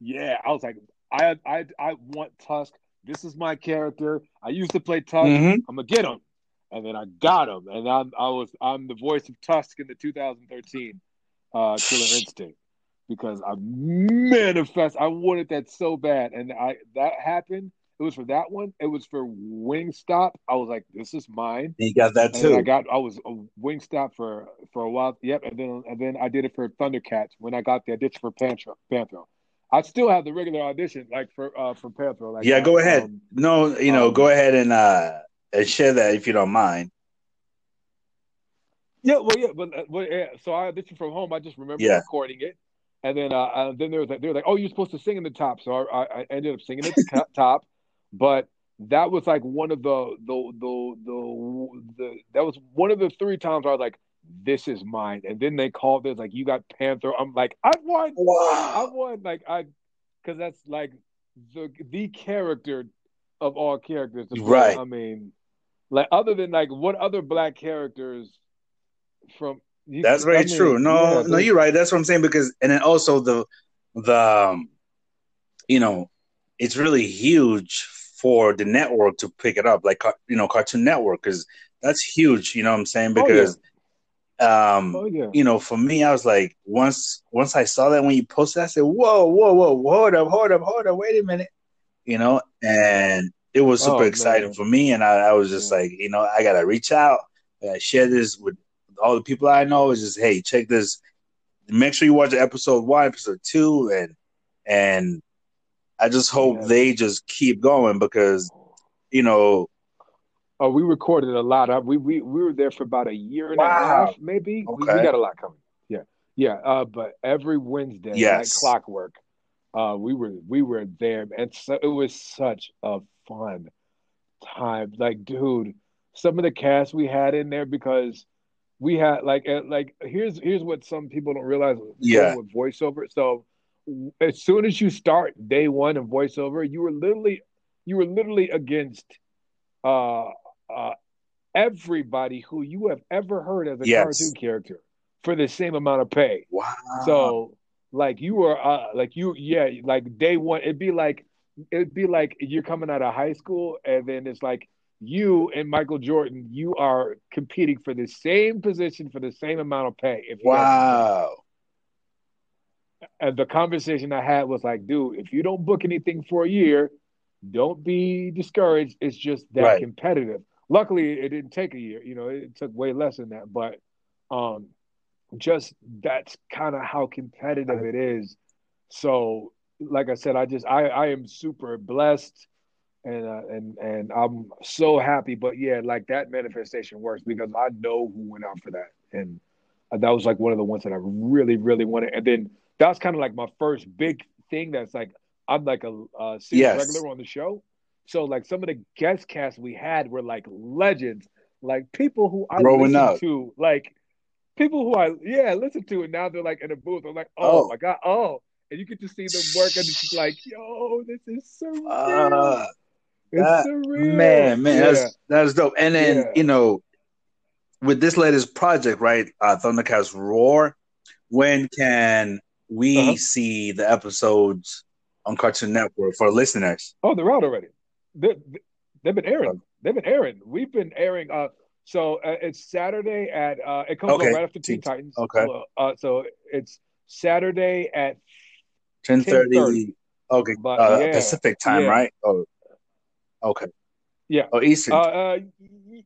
Yeah, I was like, I I I want Tusk. This is my character. I used to play Tusk. Mm-hmm. I'm gonna get him, and then I got him, and I'm I was I'm the voice of Tusk in the 2013 uh, Killer Instinct because I manifest. I wanted that so bad, and I that happened. It was for that one. It was for Wingstop. I was like, "This is mine." You got that too. I got. I was a Wingstop for for a while. Yep, and then and then I did it for Thundercats when I got the audition for Panthro. Panthro. I still have the regular audition, like for uh for Panthro. Like, yeah, go ahead. Um, no, you know, um, go ahead and uh and share that if you don't mind. Yeah, well, yeah, but, but yeah, so I auditioned from home. I just remember yeah. recording it, and then uh, then there was like, they were like, "Oh, you're supposed to sing in the top," so I, I ended up singing at the <laughs> top. But that was like one of the the the the, the that was one of the three times I was like, "This is mine." And then they called. this like, "You got Panthro." I'm like, "I won! Wow. I won!" Like I, because that's like the the character of all characters. Right. I mean, like other than like what other black characters from you, That's very I mean, true. No, yeah, no, you're right. That's what I'm saying because, and then also the the um, you know, it's really huge for the network to pick it up, like you know, Cartoon Network, because that's huge. You know what I'm saying? Because, oh, yeah. um, oh, yeah. you know, for me, I was like, once once I saw that when you posted, I said, whoa, whoa, whoa, hold up, hold up, hold up, wait a minute, you know, and it was super oh, exciting for me, and I, I was just like, you know, I gotta reach out, I share this with all the people I know is just, hey, check this. Make sure you watch episode one, episode two, and and I just hope yeah. they just keep going because, you know. Oh, we recorded a lot. We we we were there for about a year and wow. a half, maybe. Okay. We, we, got a lot coming. Yeah, yeah. Uh, but every Wednesday, yes. like clockwork, uh, we were we were there, and so it was such a fun time. Like, dude, some of the cast we had in there because we had like uh, like here's here's what some people don't realize yeah. with voiceover. So as soon as you start day one of voiceover you were literally you were literally against uh uh everybody who you have ever heard as a yes. cartoon character for the same amount of pay. Wow. So like you were uh like you yeah like day one it'd be like it'd be like you're coming out of high school and then it's like you and Michael Jordan, you are competing for the same position for the same amount of pay. If wow. And the conversation I had was like, dude, if you don't book anything for a year, don't be discouraged. It's just that right. competitive. Luckily, it didn't take a year. You know, it took way less than that. But um, just that's kind of how competitive it is. So, like I said, I just I I am super blessed and uh, and and I'm so happy. But yeah, like that manifestation works because I know who went out for that, and that was like one of the ones that I really, really wanted. And then that was kind of like my first big thing. That's like I'm like a, a yes. regular on the show, so like some of the guest casts we had were like legends, like people who I Growing up. to, like people who I yeah listen to, and now they're like in a booth. I'm like, oh, oh. my god, oh. And you get to see them work, and it's like, yo, this is so uh, that, man, man, yeah. that's that's dope. And then yeah. you know, with this latest project, right, uh, Thundercats Roar, when can we uh-huh. see the episodes on Cartoon Network for listeners? Oh, they're out already. They, they've been airing. They've been airing. We've been airing. Uh, so uh, it's Saturday at. Uh, it comes okay. right after Teen Titans. Okay. Uh, so it's Saturday at ten thirty. Okay, but, uh, yeah, Pacific time, yeah. right? Oh, Okay. Yeah. Oh, Eastern. Uh, uh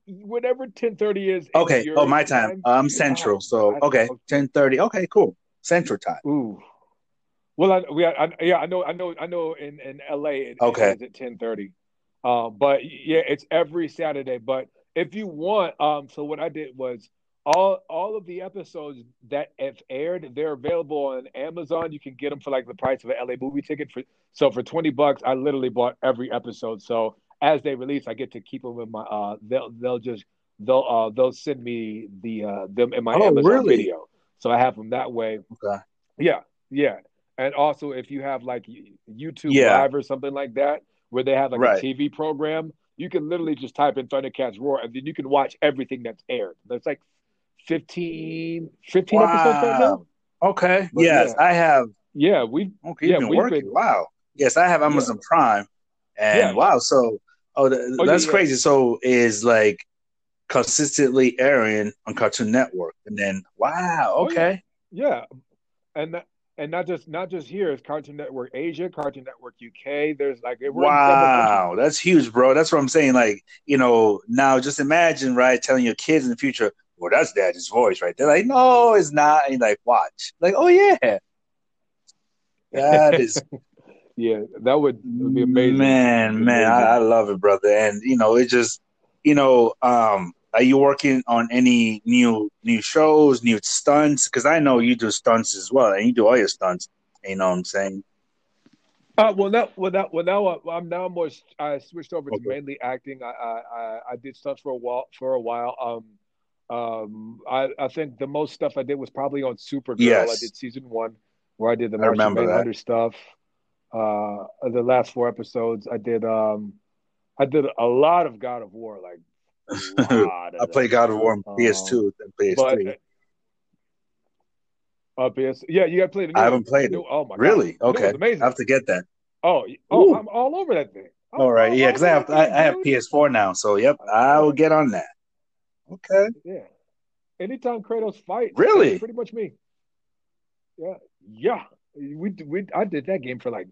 whatever ten thirty is. Okay. Oh, my time. time. I'm Central, so okay, ten thirty. Okay, cool. Central time. Ooh. Well, I, we, I, yeah, I know, I know, I know. In in LA, it, okay, it's at ten thirty. Uh, but yeah, it's every Saturday. But if you want, um, so what I did was all all of the episodes that have aired, they're available on Amazon. You can get them for like the price of an LA movie ticket. For so for twenty bucks, I literally bought every episode. So as they release, I get to keep them in my. Uh, they'll they'll just they'll uh they'll send me the uh them in my oh, Amazon really? video, so I have them that way. Okay. Yeah, yeah, and also if you have like YouTube yeah. Live or something like that, where they have like Right. a TV program. You can literally just type in Thundercats Roar, and then you can watch everything that's aired. There's like 15, 15 episodes right now. Okay. But yes, yeah. I have. Yeah, we Okay, Yeah, been we've working. been- wow. Yes, I have Amazon Prime, and Yeah. wow. So, oh, Oh, that's yeah. crazy. So, is like consistently airing on Cartoon Network, and then wow. Oh, yeah. Okay. yeah, and that, and not just not just here. It's Cartoon Network Asia, Cartoon Network UK. There's like we're in several Wow, that's huge, bro. That's what I'm saying. Like, you know, now just imagine, right, telling your kids in the future, well, that's daddy's voice, right? They're like, no, it's not. And like, watch. Like, oh yeah. That is <laughs> Yeah, that would, would be amazing. Man, man, I, amazing. I love it, brother. And you know, it just you know, um, are you working on any new new shows, new stunts? Because I know you do stunts as well, and you do all your stunts. You know what I'm saying? Uh, well, now, well, now, well, now uh, I'm now more. I switched over to mainly acting. I, I, I, I did stunts for a while. For a while, um, um, I, I think the most stuff I did was probably on Supergirl. Yes. I did season one, where I did the Martian. Manhunter stuff. Uh, the last four episodes, I did. Um, I did a lot of God of War, like <laughs> I play. God of War on Um, PS2 and PS3. uh, PS, yeah, you got to play the new I haven't one. played new- it. Oh my god, Really? Okay, amazing. I have to get that. Oh, oh, Ooh. I'm all over that thing. I'm All right, all yeah, because I have I, I have. PS4 now, so yep, I will get on that. Okay, Yeah. Anytime Kratos fights, Really? pretty much me. Yeah. Yeah. We we I did that game for like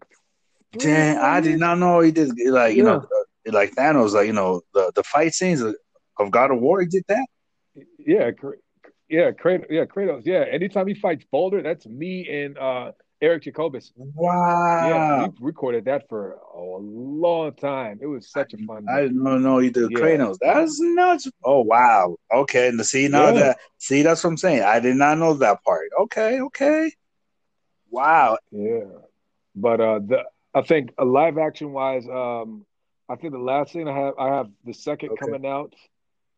four I did not know he did like you know uh, like Thanos, like you know the the fight scenes of, of God of War. He did that. Yeah, yeah, Kratos, yeah, Kratos. Yeah. Anytime he fights Baldur, that's me and uh Eric Jacobus. Wow. Yeah, we recorded that for a long time. It was such a fun I didn't know he did Yeah. That's nuts. Oh wow. Okay, and see now Yeah. that see that's what I'm saying. I did not know that part. Okay, okay. Wow. Yeah. But uh the I think uh, live action wise, um I think the last thing I have I have the second Okay. coming out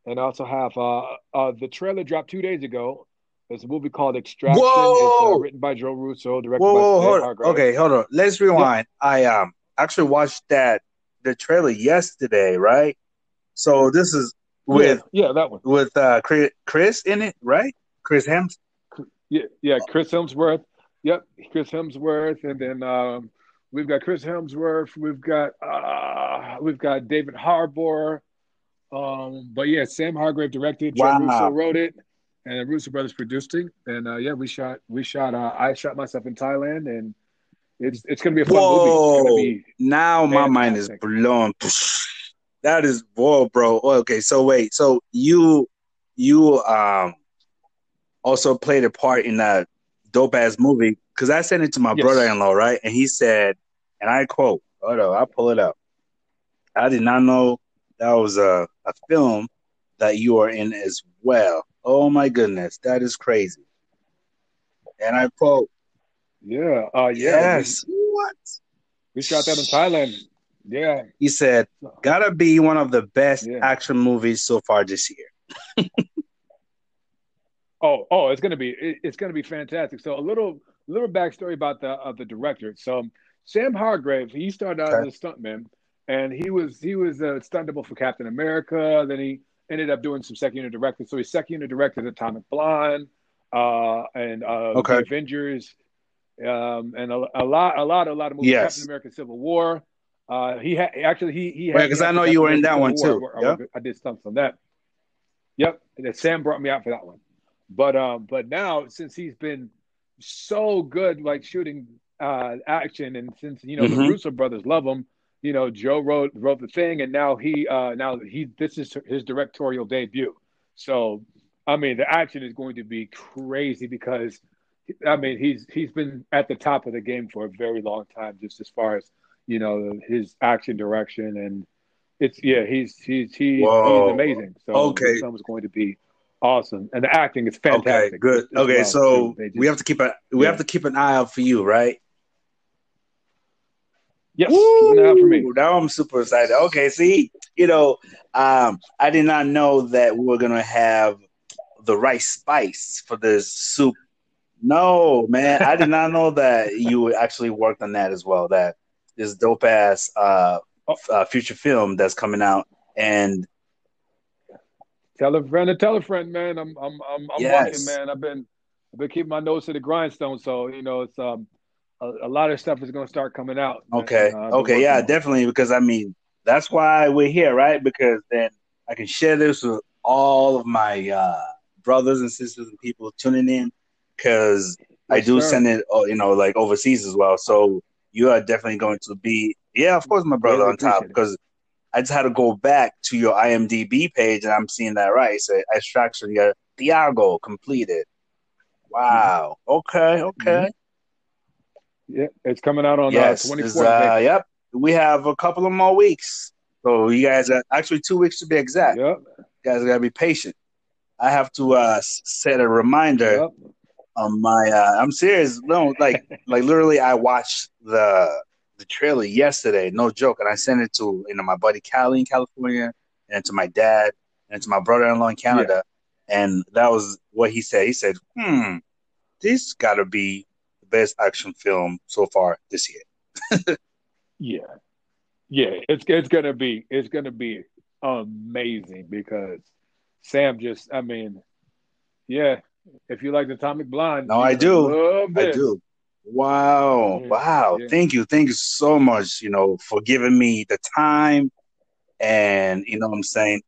and I also have uh uh the trailer dropped two days ago. It's a movie called Extraction. It's uh, written by Joe Russo, directed Whoa, by whoa, Sam hold. Hargrave. Okay, hold on. Let's rewind. I um actually watched that the trailer yesterday, right? So this is with yeah, yeah, that one. with uh Chris, Chris in it, right? Chris Hems. Yeah, yeah, Chris Hemsworth. Yep, Chris Hemsworth, and then um, we've got Chris Hemsworth. We've got uh, we've got David Harbour. Um, but yeah, Sam Hargrave directed. Joe Wow. Russo wrote it, and the Russo brothers produced it. And uh, yeah, we shot we shot. Uh, I shot myself in Thailand, and it's it's gonna be a fun movie. Whoa! be Now my mind is blown. <laughs> That is whoa, bro. Okay, so wait, so you you um also played a part in that dope ass movie because I sent it to my Yes. brother in law, right? And he said, and I quote, hold on, I'll pull it up. I did not know that was a, a film that you are in as well. Oh my goodness, that is crazy. And I quote, yeah, uh, yeah. yes. What? We, we shot that in Thailand. Yeah, He said, gotta be one of the best Yeah. action movies so far this year. <laughs> Oh, oh, it's gonna be it, it's gonna be fantastic. So a little little backstory about the of the director. So Sam Hargrave, he started out Okay. as a stuntman, and he was he was a stunt double for Captain America. Then he ended up doing some second unit directing. So he's second unit directed Atomic Blonde, uh, and uh, Okay. the Avengers, um, and a, a lot a lot a lot of movies. Yes. Captain America: Civil War. Uh, he had actually he he Right, had 'cause I know you were in that one Civil too. War. I, I did stunts on that. Yep, and Sam brought me out for that one. But um, but now since he's been so good, like shooting uh action, and since you know the Mhm. Russo brothers love him, you know Joe wrote wrote the thing, and now he uh now he this is his directorial debut. So I mean, the action is going to be crazy because I mean he's he's been at the top of the game for a very long time, just as far as you know his action direction and it's yeah he's he's he's, Whoa. he's amazing. So Okay. this film is going to be awesome, and the acting is fantastic. Okay, good. Okay, well, so just- we have to keep a we Yeah. have to keep an eye out for you, right? Yes, keep an eye out for me. Now I'm super excited. Okay, see, you know, um, I did not know that we were gonna have the right spice for this soup. No, man, I did not know that <laughs> you actually worked on that as well. That this dope ass uh, oh. uh, future film that's coming out, and tell a friend and tell a friend, man. I'm I'm I'm, I'm yes. watching, man. I've been I've been keeping my nose to the grindstone, so you know it's um a, a lot of stuff is going to start coming out. Okay, uh, okay, yeah, on. definitely because I mean that's why we're here, right? Because then I can share this with all of my uh, brothers and sisters and people tuning in because I do send it, uh, you know, like overseas as well. So you are definitely going to be, yeah, of course, my brother really on top because I just had to go back to your IMDb page and I'm seeing that right. So extraction, yeah, Thiago completed. Wow. Okay. Okay. Mm-hmm. Yeah, it's coming out on yes, uh, 24th. Uh, yep. We have a couple of more weeks. So you guys are actually two weeks to be exact. Yep. You guys gotta be patient. I have to uh, set a reminder yep. on my. Uh, I'm serious. No, like like literally, I watched the the trailer yesterday. No joke, and I sent it to you know my buddy Callie in California, and to my dad, and to my brother-in-law in Canada, yeah. and that was what he said. He said, "Hmm, this got to be best action film so far this year." <laughs> yeah, yeah, it's it's gonna be it's gonna be amazing because Sam just I mean, yeah, if you like the Atomic Blonde, no, I do, I do. Wow, yeah, wow! Yeah. Thank you, thank you so much. You know, for giving me the time, and you know, what I'm saying,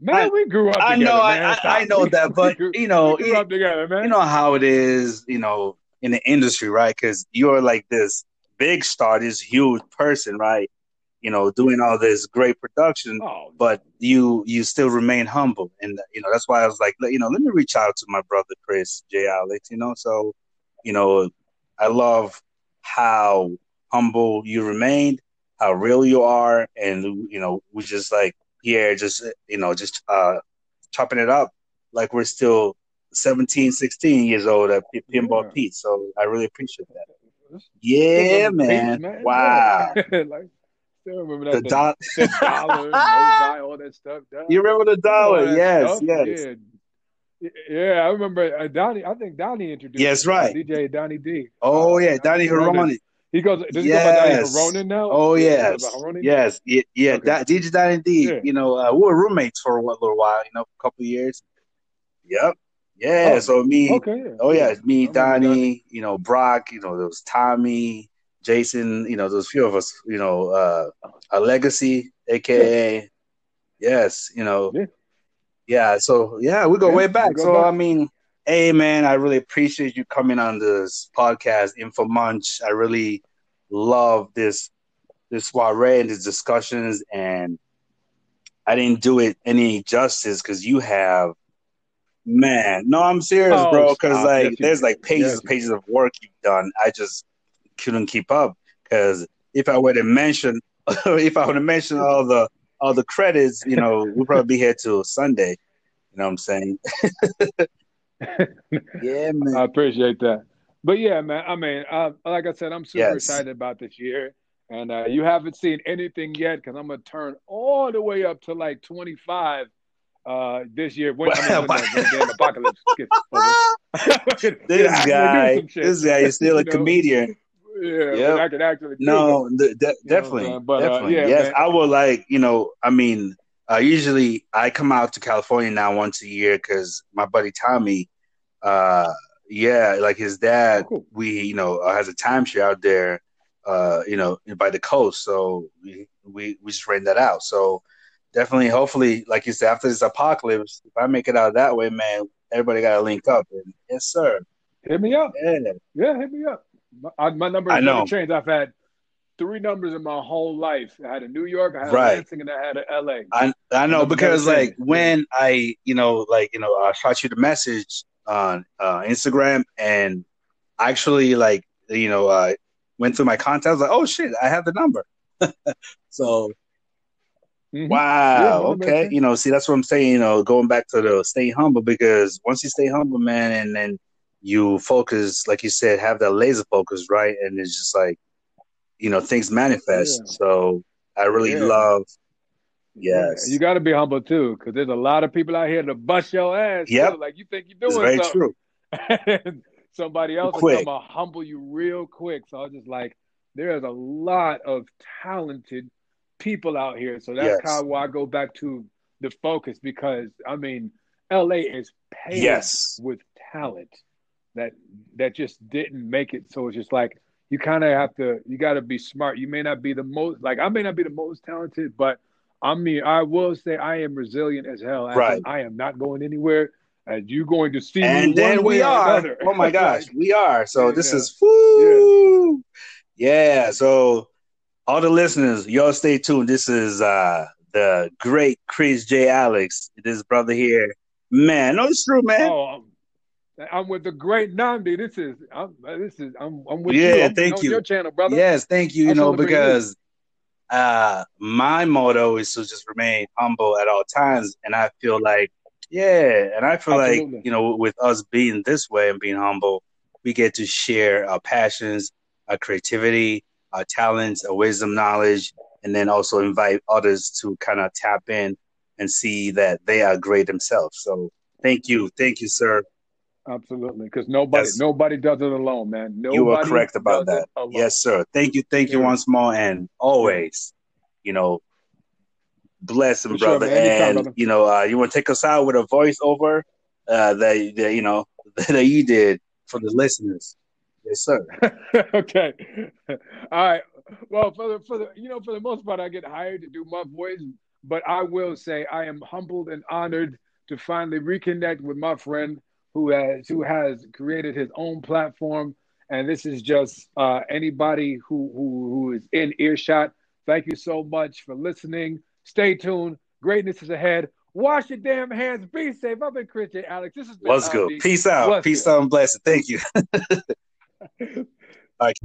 man, I, we grew up. I together, know, man. I, I, know that, <laughs> but you know, we grew up together, man. You know how it is, you know, in the industry, right? Because you're like this big star, this huge person, right? you know, doing all this great production, oh, but you you still remain humble, and you know that's why I was like, you know, let me reach out to my brother Chris Jai Alex, you know. So, you know, I love how humble you remained, how real you are, and you know, we just like here, just you know, just uh chopping it up like we're still 17, 16 years old at Pinball yeah. Pete. So I really appreciate that. Yeah, man. man. Wow. <laughs> like, remember that. The, do- the dollar, Novi, all that stuff. You remember the dollar? Yes, stuff? yes. Yeah. yeah, I remember uh, Donnie. I think Donnie introduced. Yes, right. DJ Donnie D. Oh yeah, Donnie Haroni. He goes. Does he yes. go by Donnie now? Oh yes, yes, yeah, yeah. Okay. DJ Donnie D. Yeah. You know, uh, we were roommates for a little while. You know, a couple years. Yep. Yeah. Oh, so me. Okay. Yeah. Oh yeah, me, Donnie. You know, Brock. You know, there was Tommy. Jason, you know, those few of us, you know, uh, a legacy, aka, yeah. yes, you know, yeah. yeah. So yeah, we go way back. Go so back. I mean, hey man, I really appreciate you coming on this podcast, Info Munch. I really love this this soiree and these discussions, and I didn't do it any justice because you have man. No, I'm serious, oh, bro. Because like, there's like pages and pages of work you've done. I just couldn't keep up because if I were to mention <laughs> if I were to mention all the all the credits, you know, we'll probably be here till Sunday. You know what I'm saying? <laughs> <laughs> yeah, man. I appreciate that. But yeah, man. I mean, uh, like I said, I'm super yes. excited about this year. And uh, you haven't seen anything yet because I'm gonna turn all the way up to like 25 uh, this year. When, <laughs> <laughs> I mean, when, the, when the apocalypse gets over. this guy, this guy is still a <laughs> know? comedian. Yeah, yep. I could actually. No, de- definitely, know, but, uh, definitely. Uh, yeah, yes, man. I would like you know. I mean, uh, usually I come out to California now once a year because my buddy Tommy, uh, yeah, like his dad, oh, cool. we you know uh, has a timeshare out there, uh, you know, by the coast. So we we we just rent that out. So definitely, hopefully, like you said, after this apocalypse, if I make it out that way, man, everybody got to link up. And, yes, sir. Hit me up. Yeah, yeah, hit me up. My, my number has never changed. I've had three numbers in my whole life. I had a New York, I had right. a Lansing, and I had a LA. I I know because like when I you know like you know I shot you the message on uh, Instagram and actually like you know uh, went through my contacts like oh shit I have the number. <laughs> so Mm-hmm. Wow. Yeah, okay. You know, see, that's what I'm saying. You know, going back to the stay humble because once you stay humble, man, and then you focus, like you said, have that laser focus, right? And it's just like, you know, things manifest. Yeah. So I really yeah. love. Yes, you got to be humble too, because there's a lot of people out here to bust your ass. Yeah, like you think you're doing it's very something. true. <laughs> somebody else will come humble you real quick. So I was just like, there's a lot of talented people out here. So that's yes. kind of why I go back to the focus because I mean, LA is paved yes. with talent that that just didn't make it. So it's just like you kind of have to you got to be smart. You may not be the most like I may not be the most talented, but I mean I will say I am resilient as hell. Right. I am not going anywhere. And you're going to see and then we are. Oh my <laughs> gosh, we are. So yeah, this is woo. Yeah. yeah. So all the listeners, y'all stay tuned. This is uh the great Chris Jai Alex, this brother here. Man, no, it's true, man. Oh, I'm with the great Nandi. This is I'm, this is I'm, I'm with yeah, you. Yeah, thank you. Your channel, brother. Yes, thank you. You know because uh, my motto is to just remain humble at all times, and I feel like yeah, and I feel Absolutely. like you know with us being this way and being humble, we get to share our passions, our creativity, our talents, our wisdom, knowledge, and then also invite others to kind of tap in and see that they are great themselves. So thank you, thank you, sir. Absolutely, because nobody yes. nobody does it alone, man. Nobody you are correct about that. Yes, sir. Thank you, thank you yeah. once more, and always, you know, bless him, brother. Sure, and brother. you know, uh, you want to take us out with a voiceover uh, that, that you know <laughs> that you did for the listeners. Yes, sir. <laughs> okay. All right. Well, for the for the you know for the most part, I get hired to do my voice, but I will say I am humbled and honored to finally reconnect with my friend who has who has created his own platform. And this is just uh, anybody who, who who is in earshot. Thank you so much for listening. Stay tuned. Greatness is ahead. Wash your damn hands. Be safe. I've been Christian J. Alex. This is What's good. Peace out. Peace out and blessed. Thank you. <laughs> All right.